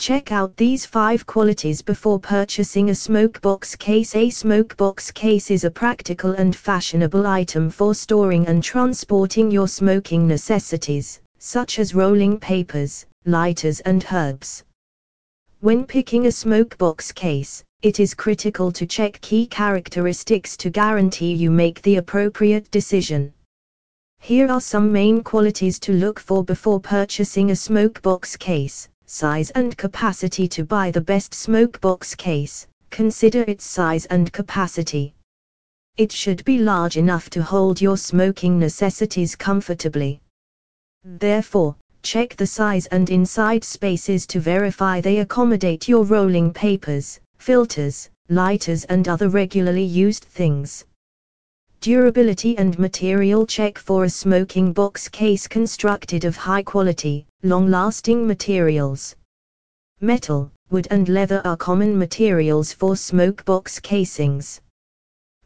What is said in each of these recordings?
Check out these 5 qualities before purchasing a smokebox case. A smokebox case is a practical and fashionable item for storing and transporting your smoking necessities, such as rolling papers, lighters, and herbs. When picking a smokebox case, it is critical to check key characteristics to guarantee you make the appropriate decision. Here are some main qualities to look for before purchasing a smokebox case size and capacity to buy the best smoke box case, consider its size and capacity. It should be large enough to hold your smoking necessities comfortably. Therefore, check the size and inside spaces to verify they accommodate your rolling papers, filters, lighters and other regularly used things. Durability and material check for a smoking box case constructed of high quality, long-lasting materials. Metal, wood and leather are common materials for smoke box casings.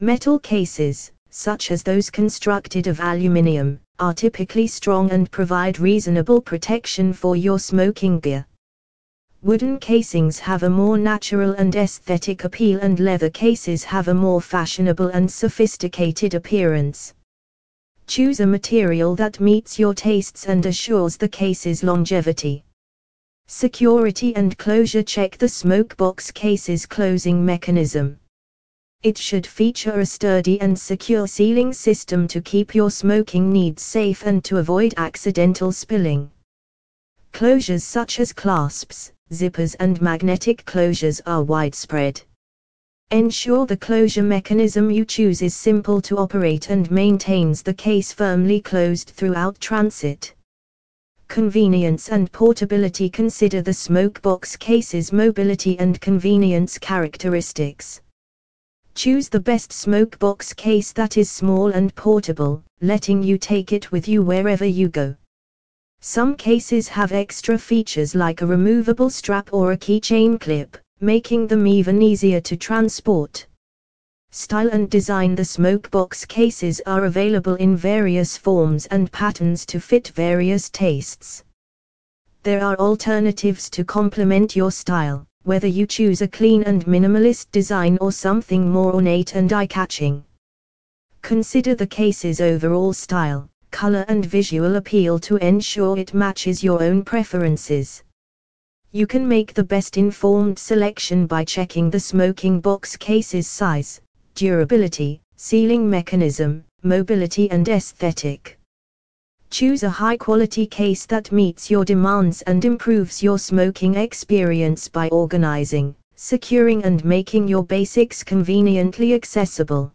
Metal cases, such as those constructed of aluminium, are typically strong and provide reasonable protection for your smoking gear. Wooden casings have a more natural and aesthetic appeal and leather cases have a more fashionable and sophisticated appearance. Choose a material that meets your tastes and assures the case's longevity. Security and closure check the smoke box case's closing mechanism. It should feature a sturdy and secure sealing system to keep your smoking needs safe and to avoid accidental spilling. Closures such as clasps, zippers and magnetic closures are widespread. Ensure the closure mechanism you choose is simple to operate and maintains the case firmly closed throughout transit. Convenience and portability Consider the smoke box case's mobility and convenience characteristics. Choose the best smoke box case that is small and portable, letting you take it with you wherever you go. Some cases have extra features like a removable strap or a keychain clip, making them even easier to transport. Style and design The smokebox cases are available in various forms and patterns to fit various tastes. There are alternatives to complement your style, whether you choose a clean and minimalist design or something more ornate and eye-catching. Consider the case's overall style, color and visual appeal to ensure it matches your own preferences. You can make the best informed selection by checking the smoking box case's size, durability, sealing mechanism, mobility and aesthetic. Choose a high quality case that meets your demands and improves your smoking experience by organizing, securing and making your basics conveniently accessible.